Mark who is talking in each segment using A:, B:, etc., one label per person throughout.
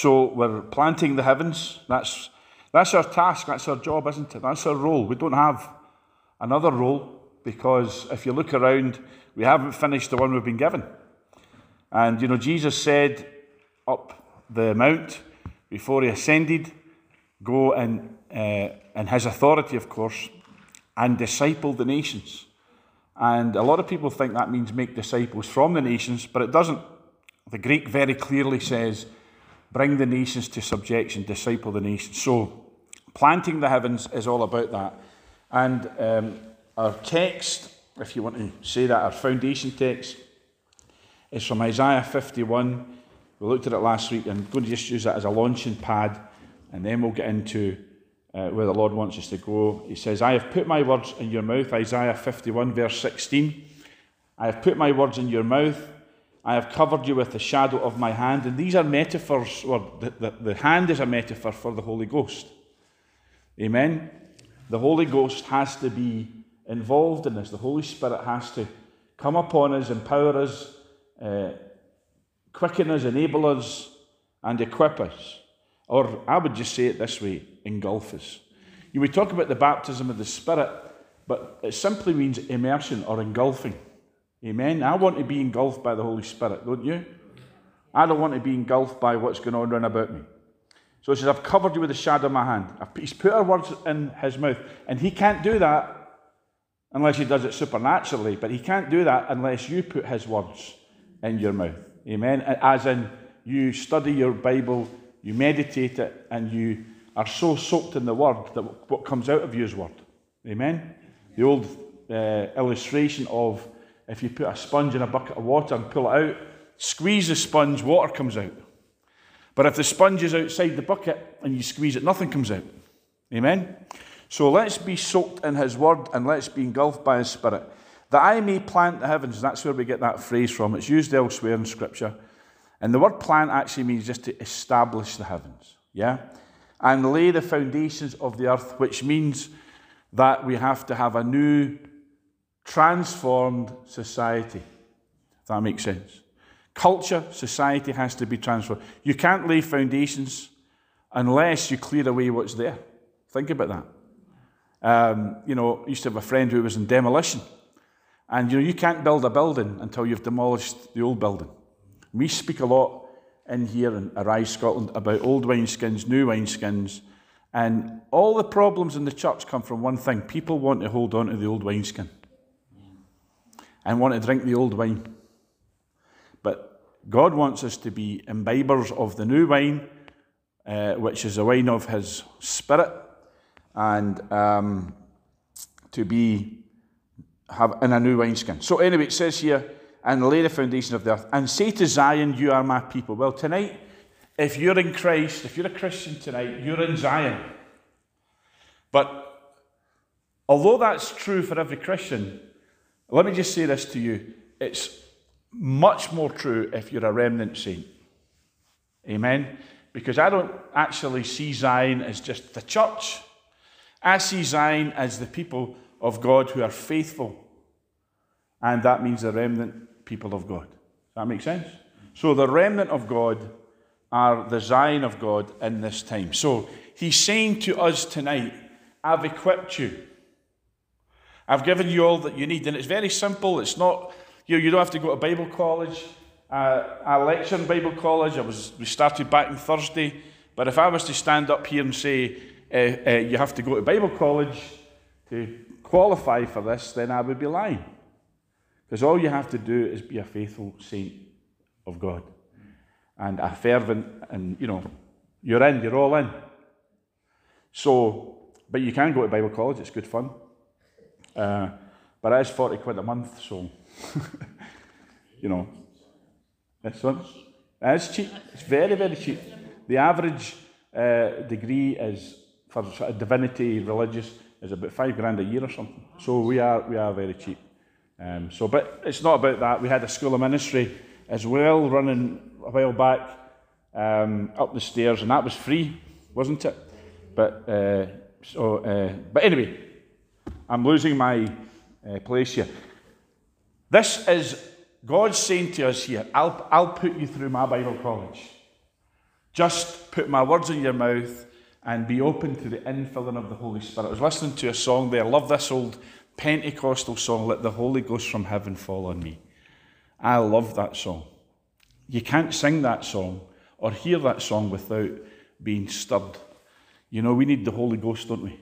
A: So we're planting the heavens. That's, that's our task, that's our job, isn't it? That's our role. We don't have another role because if you look around, we haven't finished the one we've been given. And, you know, Jesus said up the mount before he ascended, go and, uh, in his authority, of course, and disciple the nations. And a lot of people think that means make disciples from the nations, but it doesn't. The Greek very clearly says, bring the nations to subjection, disciple the nations. So, planting the heavens is all about that. And um, our text, if you want to say that, our foundation text, is from Isaiah 51. We looked at it last week. I'm going to just use that as a launching pad, and then we'll get into uh, where the Lord wants us to go. He says, I have put my words in your mouth, Isaiah 51, verse 16. I have put my words in your mouth. I have covered you with the shadow of my hand. And these are metaphors, or the, the, the hand is a metaphor for the Holy Ghost. Amen. The Holy Ghost has to be involved in this. The Holy Spirit has to come upon us, empower us, uh, quicken us, enable us, and equip us. Or I would just say it this way engulf us. You would talk about the baptism of the Spirit, but it simply means immersion or engulfing. Amen. I want to be engulfed by the Holy Spirit, don't you? I don't want to be engulfed by what's going on around about me. So he says, I've covered you with the shadow of my hand. He's put our words in his mouth. And he can't do that unless he does it supernaturally. But he can't do that unless you put his words in your mouth. Amen. As in, you study your Bible, you meditate it, and you are so soaked in the word that what comes out of you is word. Amen. The old uh, illustration of if you put a sponge in a bucket of water and pull it out, squeeze the sponge, water comes out. But if the sponge is outside the bucket and you squeeze it, nothing comes out. Amen? So let's be soaked in His Word and let's be engulfed by His Spirit. That I may plant the heavens, that's where we get that phrase from. It's used elsewhere in Scripture. And the word plant actually means just to establish the heavens. Yeah? And lay the foundations of the earth, which means that we have to have a new, transformed society. If that makes sense. Culture, society has to be transformed. You can't lay foundations unless you clear away what's there. Think about that. Um, you know, I used to have a friend who was in demolition. And you know, you can't build a building until you've demolished the old building. We speak a lot in here in Arise Scotland about old wineskins, new wineskins, and all the problems in the church come from one thing people want to hold on to the old wineskin and want to drink the old wine. But God wants us to be imbibers of the new wine, uh, which is the wine of His Spirit, and um, to be have in a new wineskin. So anyway, it says here, and lay the foundation of the earth, and say to Zion, "You are my people." Well, tonight, if you're in Christ, if you're a Christian tonight, you're in Zion. But although that's true for every Christian, let me just say this to you: it's much more true if you're a remnant saint. Amen? Because I don't actually see Zion as just the church. I see Zion as the people of God who are faithful. And that means the remnant people of God. Does that make sense? So the remnant of God are the Zion of God in this time. So he's saying to us tonight, I've equipped you. I've given you all that you need. And it's very simple. It's not you, you don't have to go to Bible college. Uh, I lecture in Bible college. I was, we started back on Thursday. But if I was to stand up here and say, uh, uh, you have to go to Bible college to qualify for this, then I would be lying. Because all you have to do is be a faithful saint of God and a fervent, and you know, you're in, you're all in. So, but you can go to Bible college, it's good fun. Uh, but it is 40 quid a month, so you know, this one. It's cheap. It's very, very cheap. The average uh, degree is for sort of divinity, religious, is about five grand a year or something. So we are we are very cheap. Um, so, but it's not about that. We had a school of ministry as well running a while back um, up the stairs, and that was free, wasn't it? But uh, so, uh, but anyway, I'm losing my uh, place here. This is God saying to us here, I'll, I'll put you through my Bible college. Just put my words in your mouth and be open to the infilling of the Holy Spirit. I was listening to a song there. I love this old Pentecostal song, Let the Holy Ghost from Heaven Fall on Me. I love that song. You can't sing that song or hear that song without being stirred. You know, we need the Holy Ghost, don't we?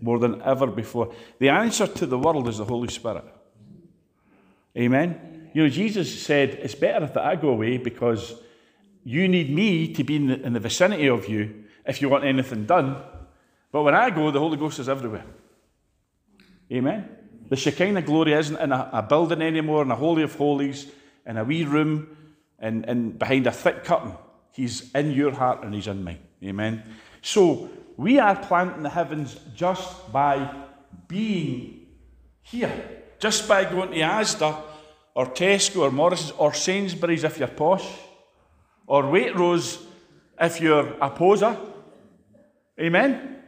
A: More than ever before. The answer to the world is the Holy Spirit. Amen? You know, Jesus said, It's better if I go away because you need me to be in the, in the vicinity of you if you want anything done. But when I go, the Holy Ghost is everywhere. Amen? The Shekinah glory isn't in a, a building anymore, in a Holy of Holies, in a wee room, and, and behind a thick curtain. He's in your heart and He's in mine. Amen? So, we are planting the heavens just by being here, just by going to Asda or Tesco or Morrison's or Sainsbury's if you're posh, or Waitrose if you're a poser. Amen?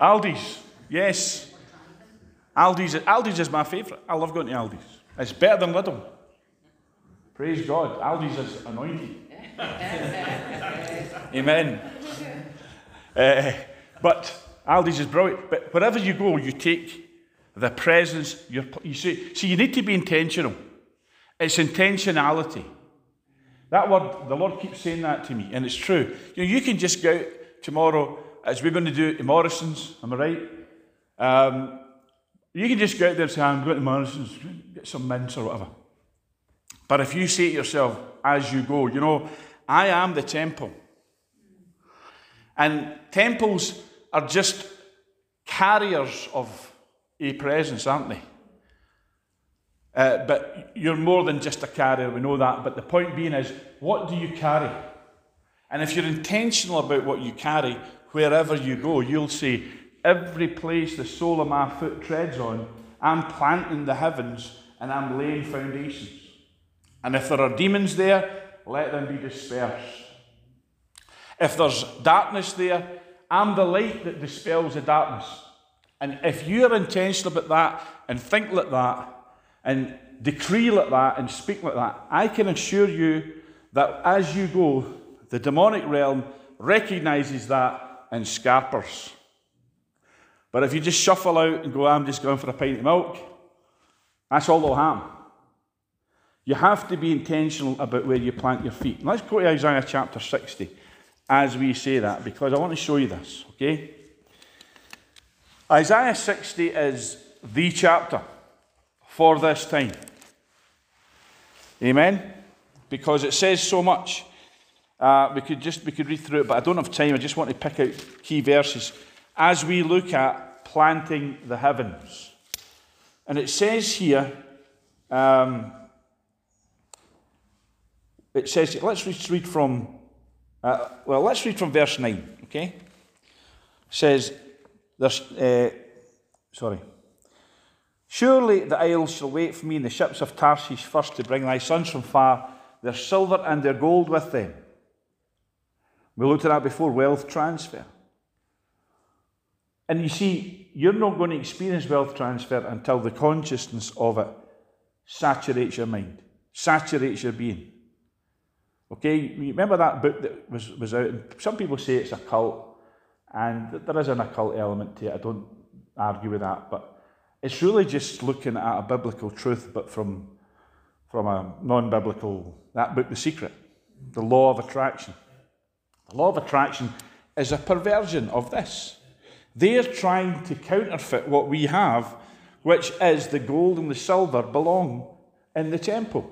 A: Aldi's, yes. Aldi's, Aldi's is my favourite. I love going to Aldi's. It's better than Lidl. Praise God. Aldi's is anointed. Amen. Uh, but Aldi's is brilliant. But wherever you go, you take the presence. you see, see, you need to be intentional. It's intentionality. That word, the Lord keeps saying that to me, and it's true. You know, you can just go out tomorrow, as we're going to do at Morrison's, am I right? Um, you can just go out there and say, I'm going to Morrison's, get some mints or whatever. But if you say to yourself, as you go, you know, I am the temple. And temples are just carriers of a presence, aren't they? Uh, but you're more than just a carrier, we know that. But the point being is, what do you carry? And if you're intentional about what you carry, wherever you go, you'll see every place the sole of my foot treads on, I'm planting the heavens and I'm laying foundations. And if there are demons there, let them be dispersed. If there's darkness there, I'm the light that dispels the darkness. And if you're intentional about that and think like that, and decree like that and speak like that, I can assure you that as you go, the demonic realm recognizes that and scarpers. But if you just shuffle out and go, I'm just going for a pint of milk, that's all they'll happen. You have to be intentional about where you plant your feet. Let's go to Isaiah chapter 60 as we say that, because I want to show you this, okay? Isaiah 60 is the chapter for this time. Amen? Because it says so much. Uh, we could just we could read through it, but I don't have time. I just want to pick out key verses as we look at planting the heavens. And it says here, um, it says, let's read from, uh, well, let's read from verse 9, okay? It says, there's, uh, sorry. Surely the isles shall wait for me, and the ships of Tarshish first to bring thy sons from far, their silver and their gold with them. We looked at that before wealth transfer. And you see, you're not going to experience wealth transfer until the consciousness of it saturates your mind, saturates your being. Okay, you remember that book that was, was out? Some people say it's a cult, and there is an occult element to it. I don't argue with that, but it's really just looking at a biblical truth, but from, from a non biblical, that book, The Secret, the law of attraction. The law of attraction is a perversion of this. They're trying to counterfeit what we have, which is the gold and the silver belong in the temple.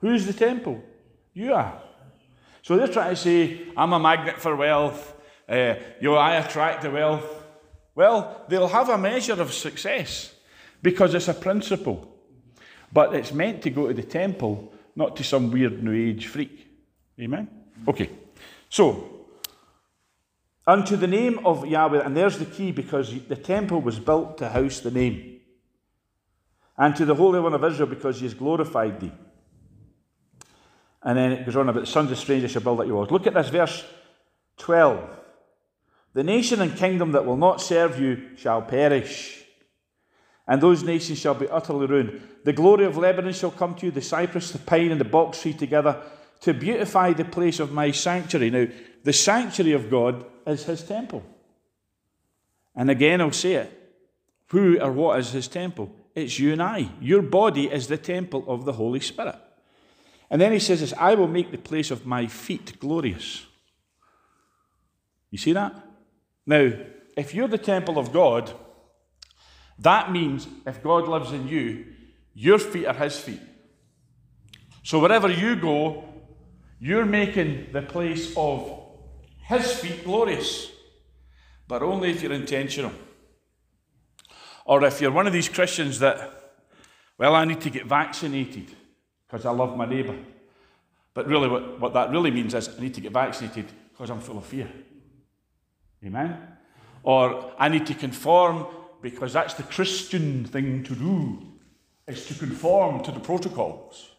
A: Who's the temple? You are. So they're trying to say, I'm a magnet for wealth. Uh, you know, I attract the wealth. Well, they'll have a measure of success because it's a principle. But it's meant to go to the temple, not to some weird New Age freak. Amen? Okay. So, unto the name of Yahweh, and there's the key because the temple was built to house the name. And to the Holy One of Israel because he has glorified thee. And then it goes on about the sons of strangers shall build that yours. Look at this verse 12. The nation and kingdom that will not serve you shall perish, and those nations shall be utterly ruined. The glory of Lebanon shall come to you, the cypress, the pine, and the box tree together, to beautify the place of my sanctuary. Now, the sanctuary of God is his temple. And again, I'll say it. Who or what is his temple? It's you and I. Your body is the temple of the Holy Spirit. And then he says this I will make the place of my feet glorious. You see that? Now, if you're the temple of God, that means if God lives in you, your feet are his feet. So wherever you go, you're making the place of his feet glorious. But only if you're intentional. Or if you're one of these Christians that, well, I need to get vaccinated because I love my neighbour. But really, what, what that really means is I need to get vaccinated because I'm full of fear. Amen? Or I need to conform because that's the Christian thing to do, is to conform to the protocols.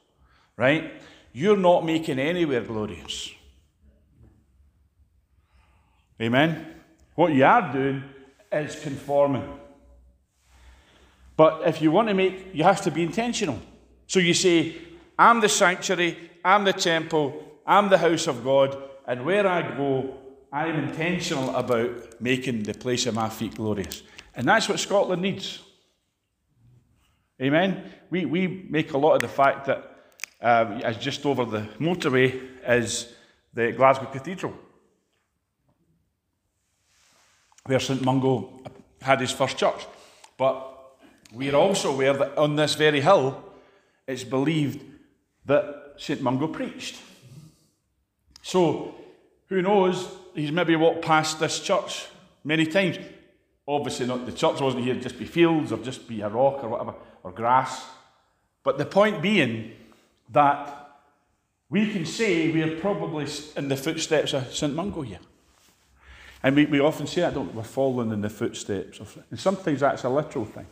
A: Right? You're not making anywhere glorious. Amen? What you are doing is conforming. But if you want to make, you have to be intentional. So you say, I'm the sanctuary, I'm the temple, I'm the house of God, and where I go, I'm intentional about making the place of my feet glorious. And that's what Scotland needs. Amen? We, we make a lot of the fact that um, as just over the motorway is the Glasgow Cathedral, where St Mungo had his first church. But we're also aware that on this very hill, it's believed that St Mungo preached. So, who knows, he's maybe walked past this church many times. Obviously, not the church wasn't here just be fields or just be a rock or whatever, or grass. But the point being that we can say we're probably in the footsteps of St Mungo here. And we, we often say that, don't we? We're following in the footsteps of, and sometimes that's a literal thing.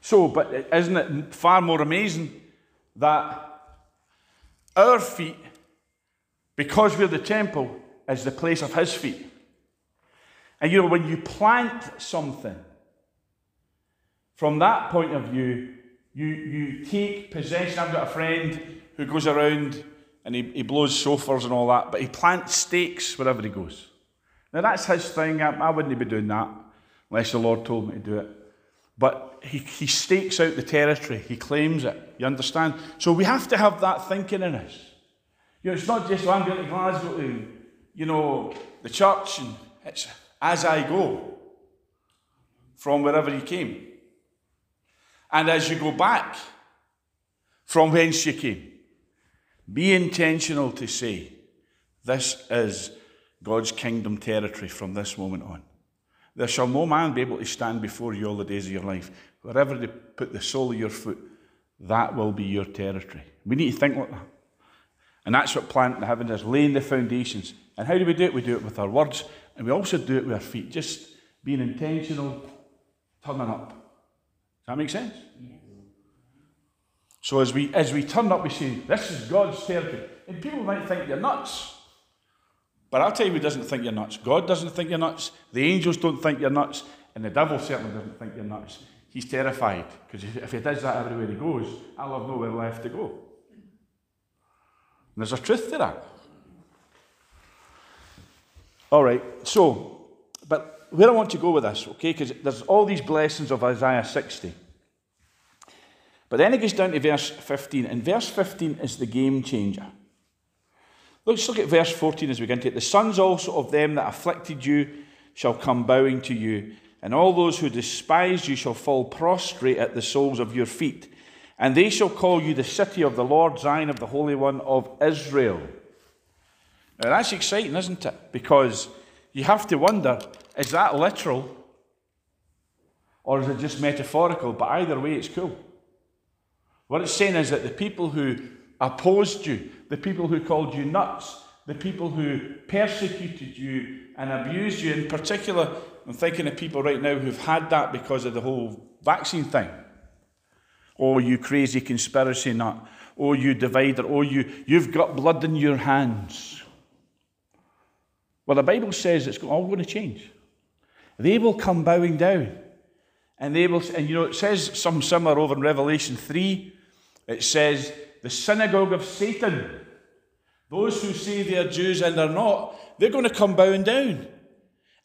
A: So, but isn't it far more amazing that our feet, because we're the temple, is the place of His feet? And you know, when you plant something, from that point of view, you, you take possession. I've got a friend who goes around and he, he blows shofars and all that, but he plants stakes wherever he goes. Now, that's his thing. I, I wouldn't be doing that unless the Lord told me to do it. But he, he stakes out the territory, he claims it. You understand? So we have to have that thinking in us. You know, it's not just, well, I'm going to Glasgow to, you know, the church, and it's as I go from wherever you came. And as you go back from whence you came, be intentional to say, This is God's kingdom territory from this moment on. There shall no man be able to stand before you all the days of your life. Wherever they put the sole of your foot, that will be your territory. We need to think like that. And that's what planting the heavens is, laying the foundations. And how do we do it? We do it with our words, and we also do it with our feet, just being intentional, turning up. Does that make sense? So as we as we turn up, we say, This is God's territory. And people might think you're nuts. But I'll tell you who doesn't think you're nuts. God doesn't think you're nuts. The angels don't think you're nuts. And the devil certainly doesn't think you're nuts. He's terrified. Because if he does that everywhere he goes, I'll have nowhere left to go. And there's a truth to that. All right, so, but where I want to go with this, okay, because there's all these blessings of Isaiah 60. But then it gets down to verse 15, and verse 15 is the game changer. Let's look at verse 14 as we get into it. The sons also of them that afflicted you shall come bowing to you, and all those who despise you shall fall prostrate at the soles of your feet. And they shall call you the city of the Lord, Zion of the Holy One of Israel. Now that's exciting, isn't it? Because you have to wonder is that literal or is it just metaphorical? But either way, it's cool. What it's saying is that the people who opposed you, the people who called you nuts, the people who persecuted you and abused you. In particular, I'm thinking of people right now who've had that because of the whole vaccine thing. Oh, you crazy conspiracy nut. Oh, you divider. Oh, you, you've got blood in your hands. Well, the Bible says it's all going to change. They will come bowing down. And they will, and you know, it says some similar over in Revelation 3. It says the synagogue of Satan those who say they are Jews and they're not, they're going to come bowing down.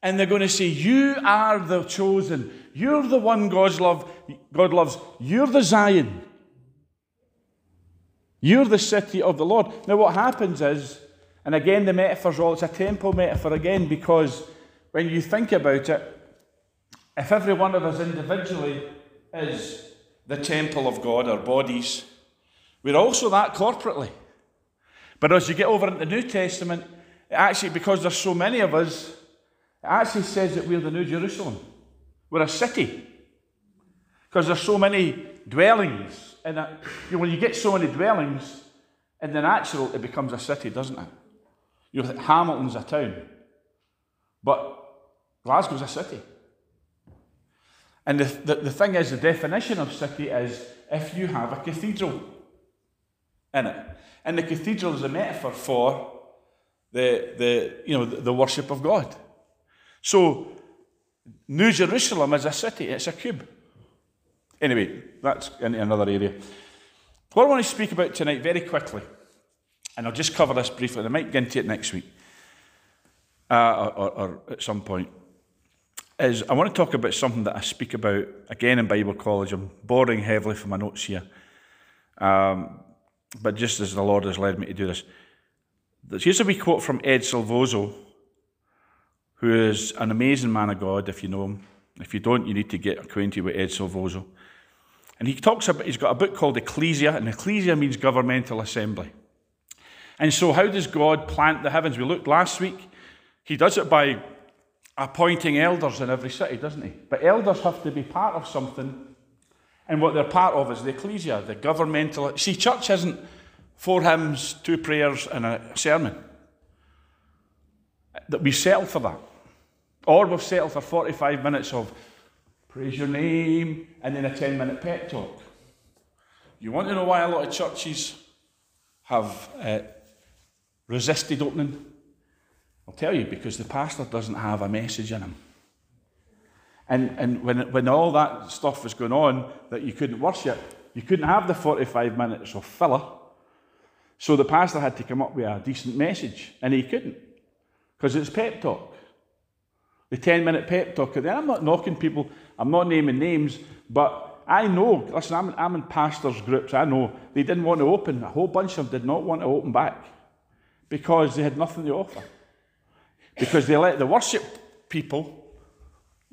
A: And they're going to say, You are the chosen. You're the one God's love, God loves. You're the Zion. You're the city of the Lord. Now, what happens is, and again, the metaphor's all, it's a temple metaphor again, because when you think about it, if every one of us individually is the temple of God, our bodies, we're also that corporately. But as you get over into the New Testament, actually, because there's so many of us, it actually says that we're the New Jerusalem. We're a city. Because there's so many dwellings. And you know, when you get so many dwellings, in the natural, it becomes a city, doesn't it? You know, Hamilton's a town. But Glasgow's a city. And the, the, the thing is, the definition of city is if you have a cathedral in it. And the cathedral is a metaphor for the, the, you know, the, worship of God. So, New Jerusalem is a city, it's a cube. Anyway, that's in another area. What I want to speak about tonight, very quickly, and I'll just cover this briefly, and I might get into it next week uh, or, or at some point, is I want to talk about something that I speak about again in Bible college. I'm borrowing heavily from my notes here. Um, but just as the Lord has led me to do this. Here's a wee quote from Ed Silvoso, who is an amazing man of God, if you know him. If you don't, you need to get acquainted with Ed Silvoso. And he talks about, he's got a book called Ecclesia, and Ecclesia means governmental assembly. And so, how does God plant the heavens? We looked last week. He does it by appointing elders in every city, doesn't he? But elders have to be part of something and what they're part of is the ecclesia, the governmental. See, church isn't four hymns, two prayers, and a sermon. That we settle for that. Or we've settled for 45 minutes of praise your name and then a 10 minute pep talk. You want to know why a lot of churches have uh, resisted opening? I'll tell you, because the pastor doesn't have a message in him. And, and when, when all that stuff was going on, that you couldn't worship, you couldn't have the 45 minutes of filler. So the pastor had to come up with a decent message, and he couldn't, because it's pep talk. The 10 minute pep talk. And I'm not knocking people, I'm not naming names, but I know, listen, I'm, I'm in pastors' groups, I know they didn't want to open, a whole bunch of them did not want to open back because they had nothing to offer. Because they let the worship people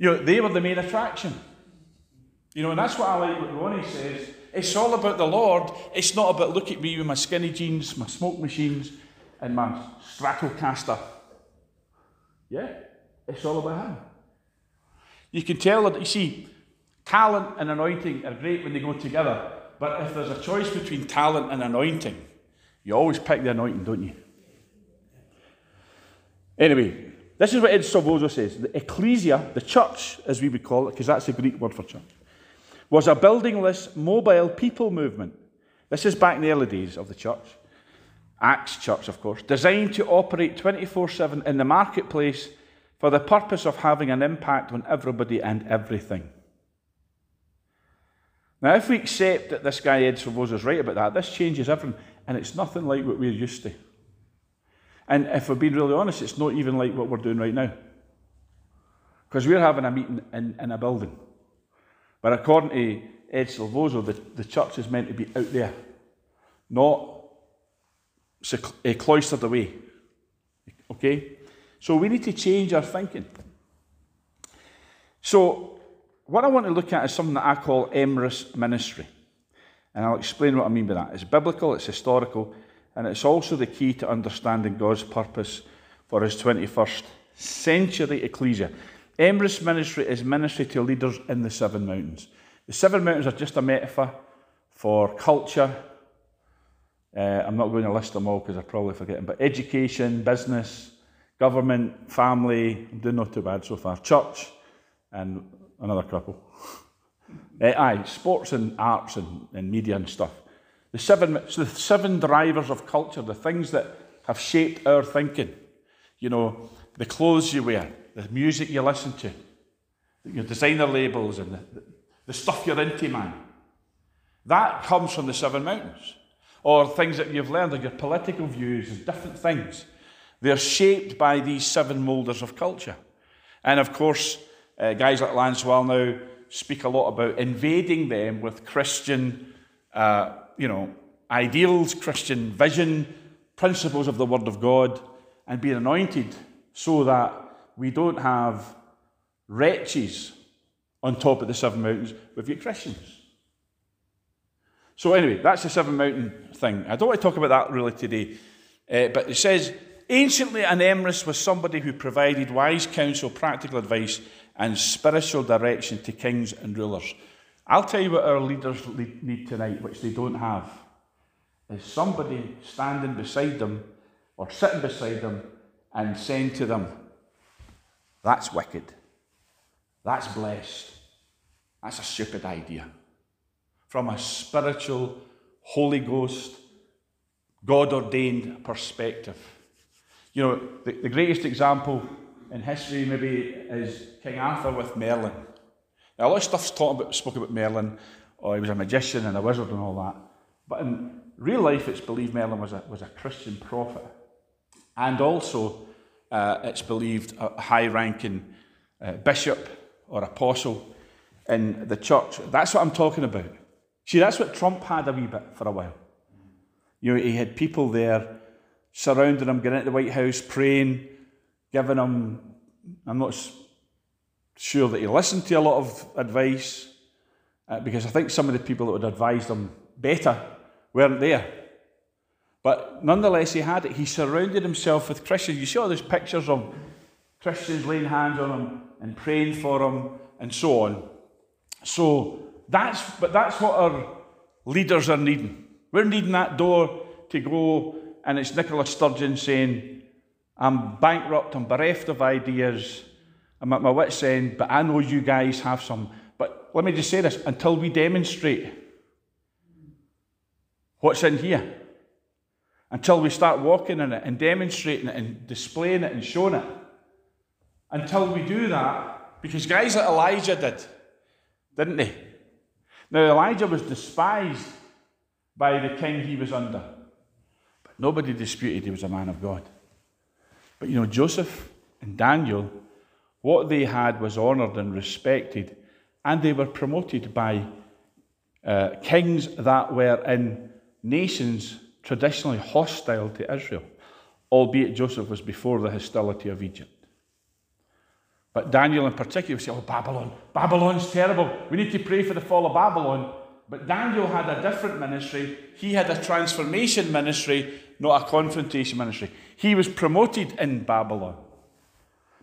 A: you know, they were the main attraction. You know, and that's what I like what Ronnie says. It's all about the Lord. It's not about look at me with my skinny jeans, my smoke machines, and my Stratocaster. Yeah, it's all about Him. You can tell that, you see, talent and anointing are great when they go together. But if there's a choice between talent and anointing, you always pick the anointing, don't you? Anyway, this is what Ed Silvoso says. The ecclesia, the church, as we would call it, because that's the Greek word for church, was a buildingless, mobile people movement. This is back in the early days of the church. Acts Church, of course, designed to operate 24 7 in the marketplace for the purpose of having an impact on everybody and everything. Now, if we accept that this guy Ed Silvoso is right about that, this changes everything, and it's nothing like what we're used to. And if we're being really honest, it's not even like what we're doing right now. Because we're having a meeting in, in a building. But according to Ed Silvoso, the, the church is meant to be out there, not uh, cloistered away. Okay? So we need to change our thinking. So, what I want to look at is something that I call Emrys ministry. And I'll explain what I mean by that. It's biblical, it's historical, and it's also the key to understanding God's purpose for his 21st century ecclesia. Emrys ministry is ministry to leaders in the seven mountains. The seven mountains are just a metaphor for culture. Uh, I'm not going to list them all because I probably forget them, but education, business, government, family, I'm doing not too bad so far, church, and another couple. uh, aye, sports and arts and, and media and stuff. The seven, the seven drivers of culture, the things that have shaped our thinking. You know, the clothes you wear, the music you listen to, your designer labels, and the, the stuff you're into, man. That comes from the seven mountains. or things that you've learned, or your political views and different things. They're shaped by these seven moulders of culture. And of course, uh, guys like Lance now speak a lot about invading them with Christian, uh, you know, ideals, Christian vision, principles of the Word of God, and being anointed so that we don't have wretches on top of the seven mountains, we've got Christians. So, anyway, that's the seven mountain thing. I don't want to talk about that really today, uh, but it says, Anciently, an emrys was somebody who provided wise counsel, practical advice, and spiritual direction to kings and rulers. I'll tell you what our leaders need tonight, which they don't have, is somebody standing beside them or sitting beside them and saying to them, That's wicked. That's blessed. That's a stupid idea. From a spiritual, Holy Ghost, God ordained perspective. You know, the, the greatest example in history maybe is King Arthur with Merlin. A lot of stuff's talked about, spoke about Merlin, or he was a magician and a wizard and all that. But in real life, it's believed Merlin was a, was a Christian prophet. And also, uh, it's believed a high ranking uh, bishop or apostle in the church. That's what I'm talking about. See, that's what Trump had a wee bit for a while. You know, he had people there surrounding him, getting into the White House, praying, giving him. I'm not sure that he listened to a lot of advice uh, because I think some of the people that would advise him better weren't there. But nonetheless, he had it. He surrounded himself with Christians. You see all these pictures of Christians laying hands on him and praying for him and so on. So that's, but that's what our leaders are needing. We're needing that door to go, and it's Nicola Sturgeon saying, I'm bankrupt, I'm bereft of ideas, I'm at my wits' end, but I know you guys have some. But let me just say this until we demonstrate what's in here, until we start walking in it and demonstrating it and displaying it and showing it, until we do that, because guys like Elijah did, didn't they? Now, Elijah was despised by the king he was under, but nobody disputed he was a man of God. But you know, Joseph and Daniel, what they had was honoured and respected, and they were promoted by uh, kings that were in nations traditionally hostile to Israel, albeit Joseph was before the hostility of Egypt. But Daniel in particular would say, Oh, Babylon, Babylon's terrible. We need to pray for the fall of Babylon. But Daniel had a different ministry. He had a transformation ministry, not a confrontation ministry. He was promoted in Babylon.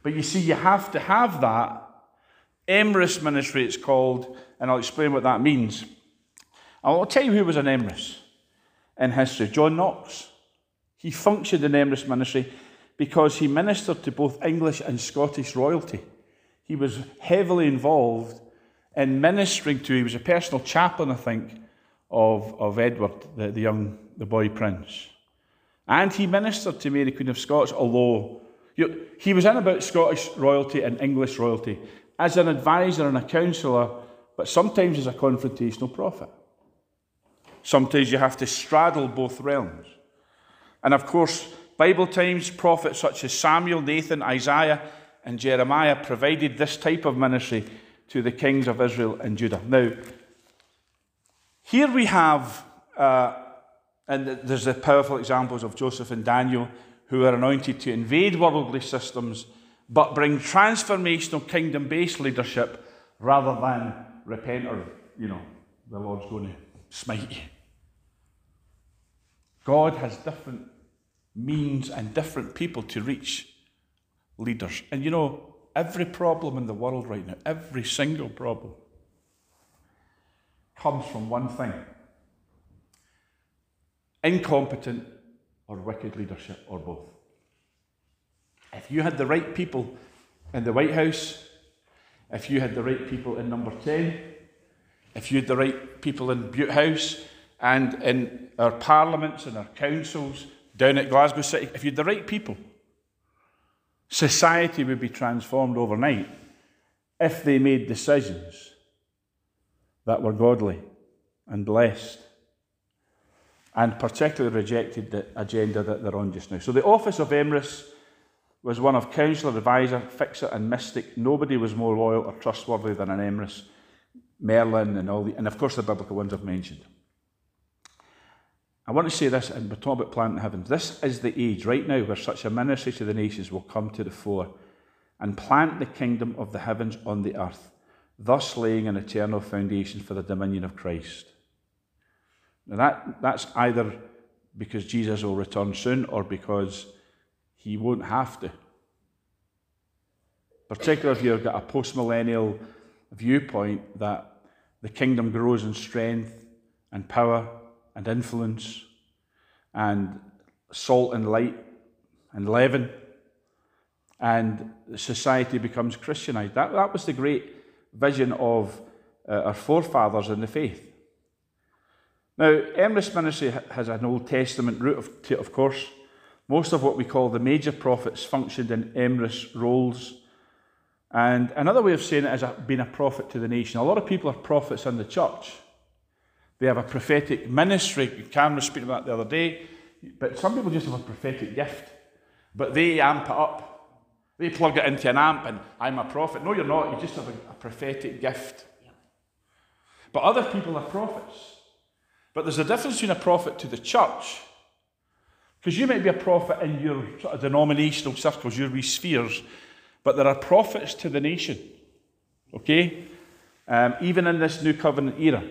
A: But you see, you have to have that. Emrys ministry, it's called, and I'll explain what that means. I'll tell you who was an Emrys in history John Knox. He functioned in Emrys ministry because he ministered to both English and Scottish royalty. He was heavily involved in ministering to, he was a personal chaplain, I think, of, of Edward, the, the young, the boy prince. And he ministered to Mary, Queen of Scots, although you, he was in about Scottish royalty and English royalty as an advisor and a counsellor, but sometimes as a confrontational prophet. Sometimes you have to straddle both realms. And of course, Bible times prophets such as Samuel, Nathan, Isaiah, and Jeremiah provided this type of ministry to the kings of Israel and Judah. Now, here we have, uh, and there's the powerful examples of Joseph and Daniel who are anointed to invade worldly systems but bring transformational kingdom based leadership rather than repent or, you know, the Lord's going to smite you. God has different means and different people to reach leaders. And you know, every problem in the world right now, every single problem, comes from one thing incompetent or wicked leadership, or both. If you had the right people in the White House, if you had the right people in number 10, if you had the right people in Bute House and in our parliaments and our councils down at Glasgow City, if you had the right people, society would be transformed overnight if they made decisions that were godly and blessed. And particularly rejected the agenda that they're on just now. So the office of Emrys was one of counsellor, advisor, fixer, and mystic. Nobody was more loyal or trustworthy than an Emrys, Merlin, and all the, and of course the biblical ones I've mentioned. I want to say this, and we're talking about planting heavens. This is the age right now where such a ministry to the nations will come to the fore and plant the kingdom of the heavens on the earth, thus laying an eternal foundation for the dominion of Christ. Now that, that's either because Jesus will return soon or because he won't have to. Particularly if you've got a post-millennial viewpoint that the kingdom grows in strength and power and influence and salt and light and leaven, and society becomes Christianized. That, that was the great vision of uh, our forefathers in the faith. Now, Emrys Ministry has an Old Testament root, of, of course. Most of what we call the major prophets functioned in Emrys roles. And another way of saying it is being a prophet to the nation. A lot of people are prophets in the church. They have a prophetic ministry. Cameron was speaking about the other day. But some people just have a prophetic gift. But they amp it up. They plug it into an amp and I'm a prophet. No, you're not. You just have a, a prophetic gift. But other people are prophets. But there's a difference between a prophet to the church. Because you might be a prophet in your sort of denominational circles, your wee spheres, but there are prophets to the nation. Okay? Um, even in this new covenant era.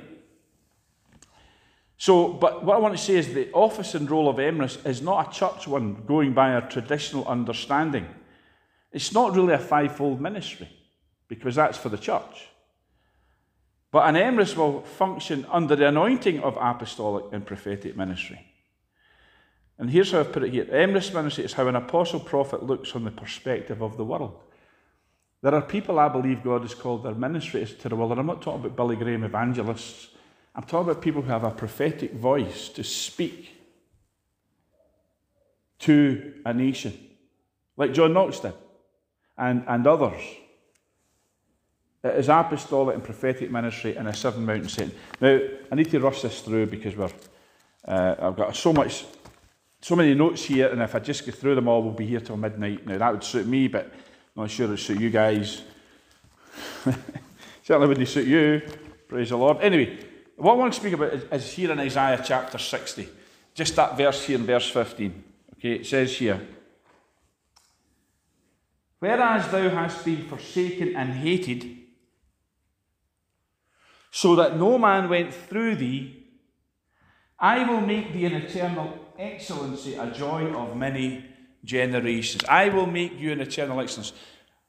A: So, but what I want to say is the office and role of Emrys is not a church one going by our traditional understanding. It's not really a fivefold ministry because that's for the church. But an Emrys will function under the anointing of apostolic and prophetic ministry. And here's how I've put it here Emrys ministry is how an apostle prophet looks from the perspective of the world. There are people I believe God has called their ministry to the world, and I'm not talking about Billy Graham evangelists I'm talking about people who have a prophetic voice to speak to a nation, like John Knox did, and, and others. It is apostolic and prophetic ministry in a seven mountain setting. Now, I need to rush this through because we're, uh, I've got so much, so many notes here, and if I just go through them all, we'll be here till midnight. Now, that would suit me, but I'm not sure it would suit you guys. Certainly wouldn't suit you. Praise the Lord. Anyway, what I want to speak about is, is here in Isaiah chapter 60. Just that verse here in verse 15. Okay, it says here, Whereas thou hast been forsaken and hated, so that no man went through thee, I will make thee an eternal excellency, a joy of many generations. I will make you an eternal excellence.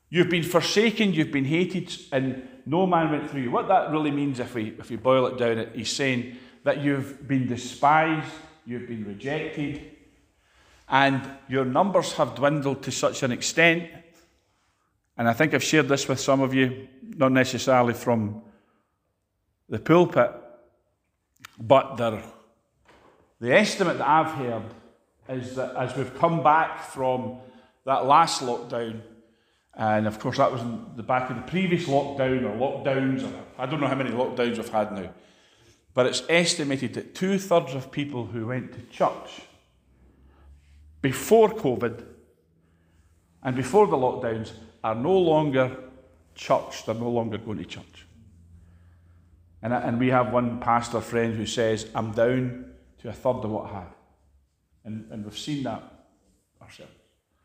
A: You've been forsaken, you've been hated, and no man went through you. What that really means, if we, if we boil it down, he's saying that you've been despised, you've been rejected, and your numbers have dwindled to such an extent. And I think I've shared this with some of you, not necessarily from the pulpit, but the estimate that I've heard is that as we've come back from that last lockdown, and of course, that was in the back of the previous lockdown or lockdowns, or I don't know how many lockdowns we've had now. But it's estimated that two thirds of people who went to church before COVID and before the lockdowns are no longer church, they're no longer going to church. And, and we have one pastor friend who says, I'm down to a third of what I had. And, and we've seen that ourselves.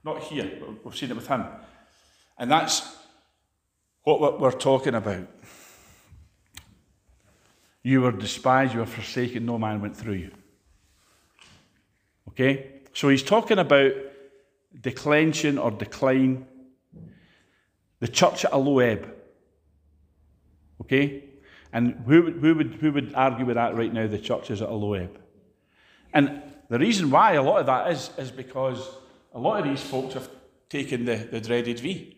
A: Not here, but we've seen it with him. And that's what we're talking about. You were despised, you were forsaken, no man went through you. Okay? So he's talking about declension or decline. The church at a low ebb. Okay? And who, who, would, who would argue with that right now? The church is at a low ebb. And the reason why a lot of that is, is because a lot of these folks have taken the, the dreaded V.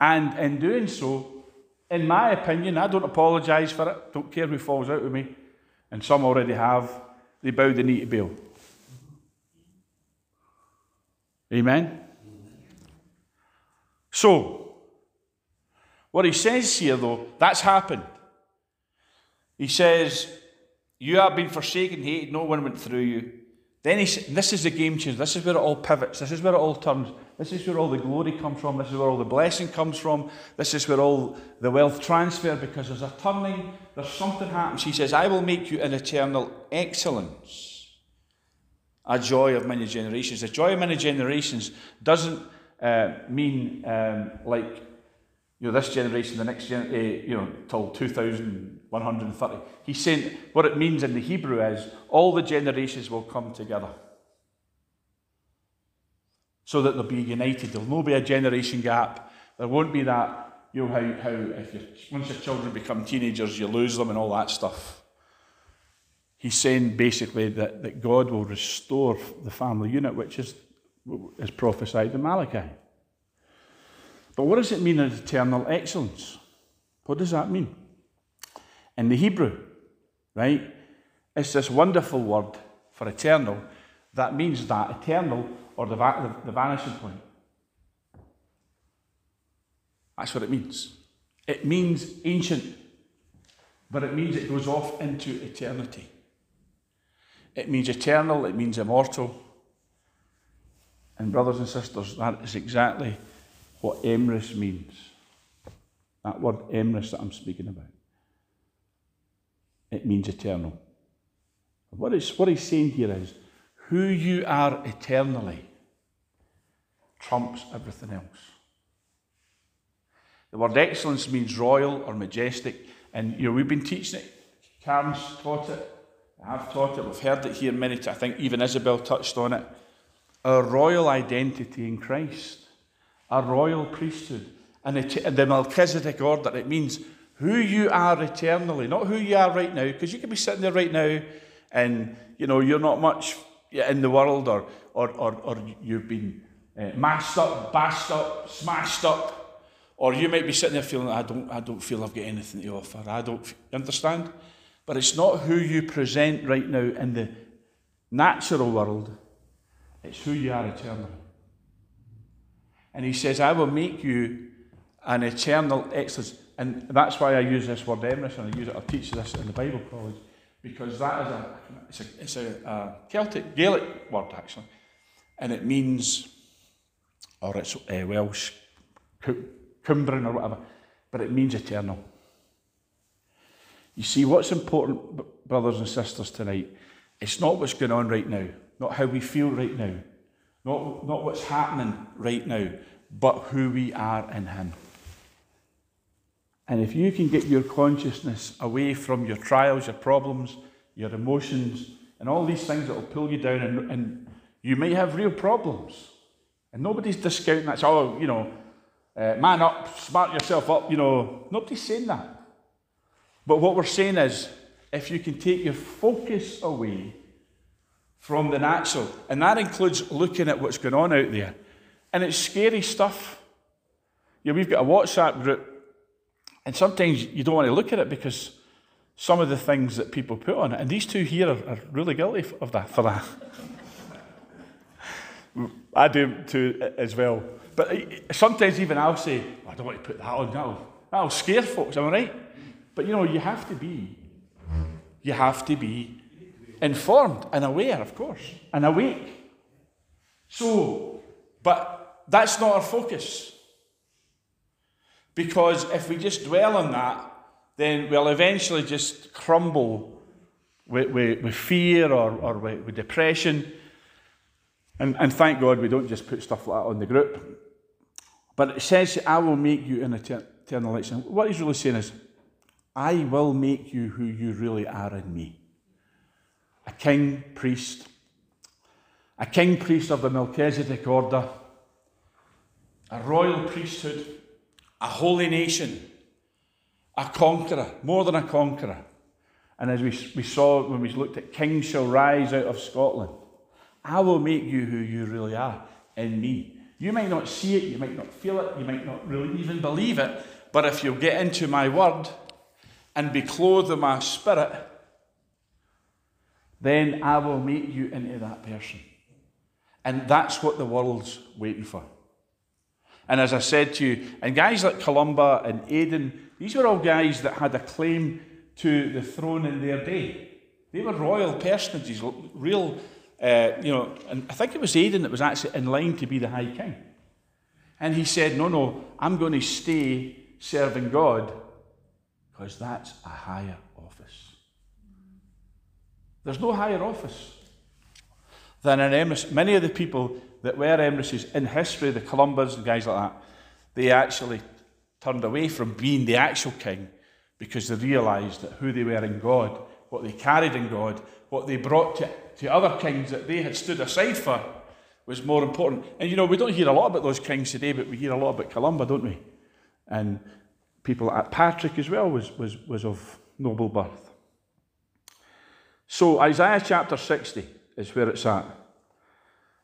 A: And in doing so, in my opinion, I don't apologise for it, don't care who falls out with me, and some already have, they bow the knee to Baal. Amen? So, what he says here, though, that's happened. He says, You have been forsaken, hated, no one went through you. Then he said, This is the game change. This is where it all pivots. This is where it all turns. This is where all the glory comes from. This is where all the blessing comes from. This is where all the wealth transfer, because there's a turning, there's something happens. He says, I will make you an eternal excellence, a joy of many generations. The joy of many generations doesn't uh, mean um, like you know, this generation, the next gen, uh, you know, till 2130. He's saying what it means in the Hebrew is all the generations will come together. So that they'll be united. There'll no be a generation gap. There won't be that, you know, how, how if once your children become teenagers, you lose them and all that stuff. He's saying basically that, that God will restore the family unit, which is, is prophesied in Malachi. But what does it mean in eternal excellence? What does that mean? In the Hebrew, right? It's this wonderful word for eternal that means that eternal or the, va- the, the vanishing point. That's what it means. It means ancient, but it means it goes off into eternity. It means eternal, it means immortal. And, brothers and sisters, that is exactly what Emrys means. That word Emrys that I'm speaking about. It means eternal. What, is, what he's saying here is who you are eternally trumps everything else. The word excellence means royal or majestic, and you know, we've been teaching it. Karen's taught it. I've taught it. We've heard it here many times. I think even Isabel touched on it. Our royal identity in Christ a royal priesthood, and the Melchizedek order. It means who you are eternally, not who you are right now, because you could be sitting there right now and you know you're not much in the world, or or or, or you've been uh, masked up, bashed up, smashed up, or you might be sitting there feeling I don't I don't feel I've got anything to offer. I don't understand, but it's not who you present right now in the natural world. It's who you are eternally. And he says, I will make you an eternal excellence. And that's why I use this word Emrys. And I use it, I teach this in the Bible college, because that is a, it's a, it's a, a Celtic, Gaelic word actually. And it means, or it's uh, Welsh, Cumbrian or whatever, but it means eternal. You see, what's important, brothers and sisters, tonight, it's not what's going on right now, not how we feel right now, not, not what's happening right now, but who we are in Him. And if you can get your consciousness away from your trials, your problems, your emotions, and all these things that will pull you down, and, and you may have real problems. And nobody's discounting that. Oh, you know, uh, man up, smart yourself up, you know. Nobody's saying that. But what we're saying is, if you can take your focus away from the natural. And that includes looking at what's going on out there. And it's scary stuff. Yeah, we've got a WhatsApp group, and sometimes you don't want to look at it because some of the things that people put on it, and these two here are, are really guilty of that for that. I do too as well. But uh, sometimes even I'll say, oh, I don't want to put that on. That'll, that'll scare folks, am I right? But you know, you have to be, you have to be informed and aware, of course, and awake. So, but that's not our focus. Because if we just dwell on that, then we'll eventually just crumble with, with, with fear or, or with, with depression. And, and thank God we don't just put stuff like that on the group. But it says, I will make you an eternal light. What he's really saying is, I will make you who you really are in me a king priest, a king priest of the Melchizedek order, a royal priesthood, a holy nation, a conqueror, more than a conqueror. And as we, we saw when we looked at kings shall rise out of Scotland, I will make you who you really are in me. You might not see it, you might not feel it, you might not really even believe it, but if you'll get into my word and be clothed in my spirit, then I will make you into that person. And that's what the world's waiting for. And as I said to you, and guys like Columba and Aidan, these were all guys that had a claim to the throne in their day. They were royal personages, real, uh, you know, and I think it was Aidan that was actually in line to be the High King. And he said, No, no, I'm going to stay serving God because that's a higher. There's no higher office than an emissary. Many of the people that were emissaries in history, the Columbas and guys like that, they actually turned away from being the actual king because they realised that who they were in God, what they carried in God, what they brought to, to other kings that they had stood aside for was more important. And you know, we don't hear a lot about those kings today, but we hear a lot about Columba, don't we? And people at Patrick as well was, was, was of noble birth. So Isaiah chapter 60 is where it's at.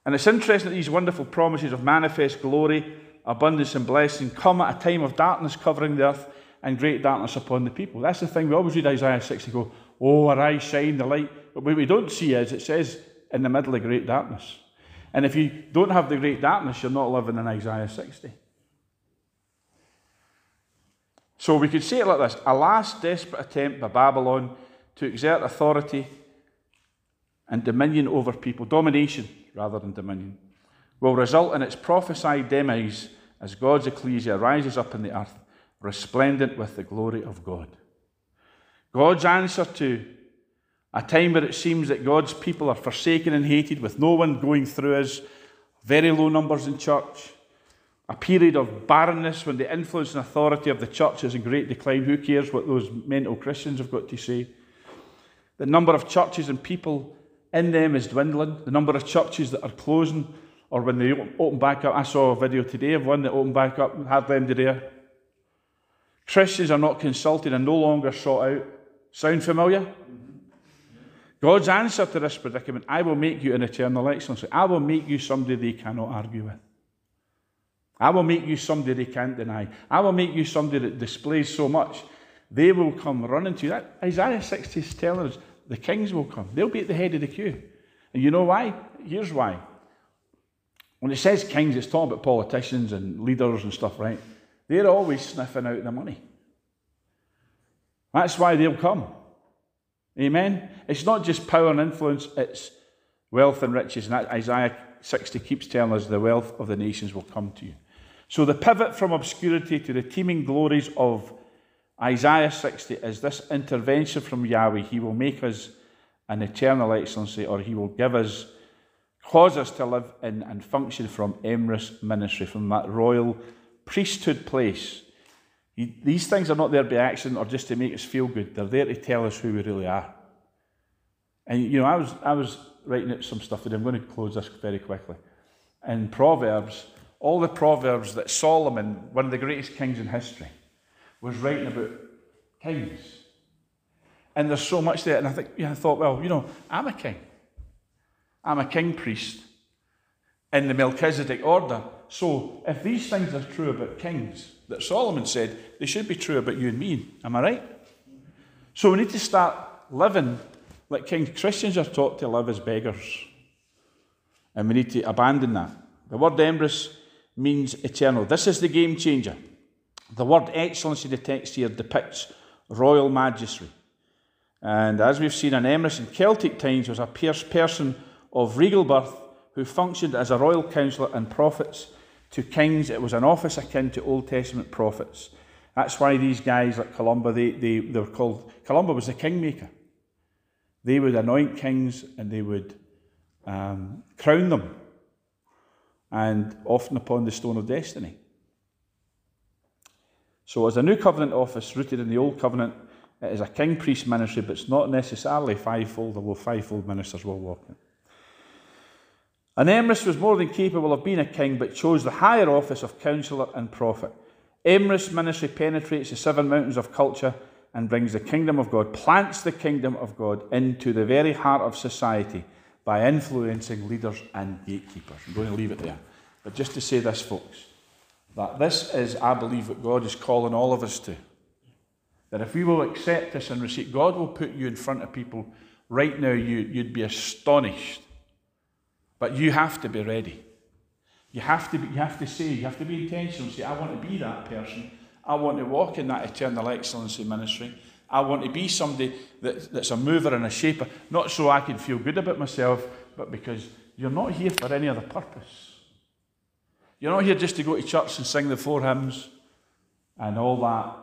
A: And it's interesting that these wonderful promises of manifest glory, abundance, and blessing come at a time of darkness covering the earth and great darkness upon the people. That's the thing. We always read Isaiah 60 go, Oh, arise, shine the light. But what we don't see is it says in the middle of great darkness. And if you don't have the great darkness, you're not living in Isaiah 60. So we could say it like this a last desperate attempt by Babylon to exert authority and dominion over people, domination rather than dominion, will result in its prophesied demise as God's ecclesia rises up in the earth, resplendent with the glory of God. God's answer to a time where it seems that God's people are forsaken and hated, with no one going through us, very low numbers in church, a period of barrenness when the influence and authority of the church is in great decline. Who cares what those mental Christians have got to say? The number of churches and people in them is dwindling. The number of churches that are closing, or when they open back up, I saw a video today of one that opened back up and had them there. Christians are not consulted and no longer sought out. Sound familiar? God's answer to this predicament I will make you an eternal excellency. I will make you somebody they cannot argue with. I will make you somebody they can't deny. I will make you somebody that displays so much, they will come running to you. That, Isaiah 60 is telling us the kings will come. They'll be at the head of the queue. And you know why? Here's why. When it says kings, it's talking about politicians and leaders and stuff, right? They're always sniffing out the money. That's why they'll come. Amen? It's not just power and influence, it's wealth and riches. And Isaiah 60 keeps telling us the wealth of the nations will come to you. So the pivot from obscurity to the teeming glories of Isaiah 60 is this intervention from Yahweh. He will make us an eternal excellency, or He will give us, cause us to live in and function from Emrys ministry, from that royal priesthood place. He, these things are not there by accident or just to make us feel good. They're there to tell us who we really are. And you know, I was I was writing up some stuff today. I'm going to close this very quickly. In Proverbs, all the proverbs that Solomon, one of the greatest kings in history, was writing about kings. And there's so much there. And I think, yeah, I thought, well, you know, I'm a king. I'm a king priest in the Melchizedek order. So if these things are true about kings that Solomon said, they should be true about you and me. Am I right? So we need to start living like kings. Christians are taught to live as beggars. And we need to abandon that. The word emrys means eternal. This is the game changer. The word excellency, the text here depicts royal majesty. And as we've seen, an Emrys in Celtic times was a person of regal birth who functioned as a royal councillor and prophets to kings. It was an office akin to Old Testament prophets. That's why these guys like Columba, they, they, they were called, Columba was the kingmaker. They would anoint kings and they would um, crown them, and often upon the stone of destiny. So, as a new covenant office rooted in the old covenant, it is a king priest ministry, but it's not necessarily fivefold, although fivefold ministers will walk in. An Emrys was more than capable of being a king, but chose the higher office of counsellor and prophet. Emrys ministry penetrates the seven mountains of culture and brings the kingdom of God, plants the kingdom of God into the very heart of society by influencing leaders and gatekeepers. I'm going to leave it there. But just to say this, folks, that this is, I believe, what God is calling all of us to. That if we will accept this and receive, God will put you in front of people right now, you, you'd be astonished. But you have to be ready. You have to, be, you have to say, you have to be intentional. Say, I want to be that person. I want to walk in that eternal excellency ministry. I want to be somebody that, that's a mover and a shaper, not so I can feel good about myself, but because you're not here for any other purpose. You're not here just to go to church and sing the four hymns and all that.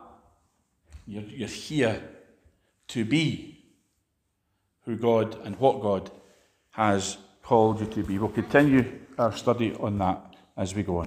A: You're, you're here to be who God and what God has called you to be. We'll continue our study on that as we go on.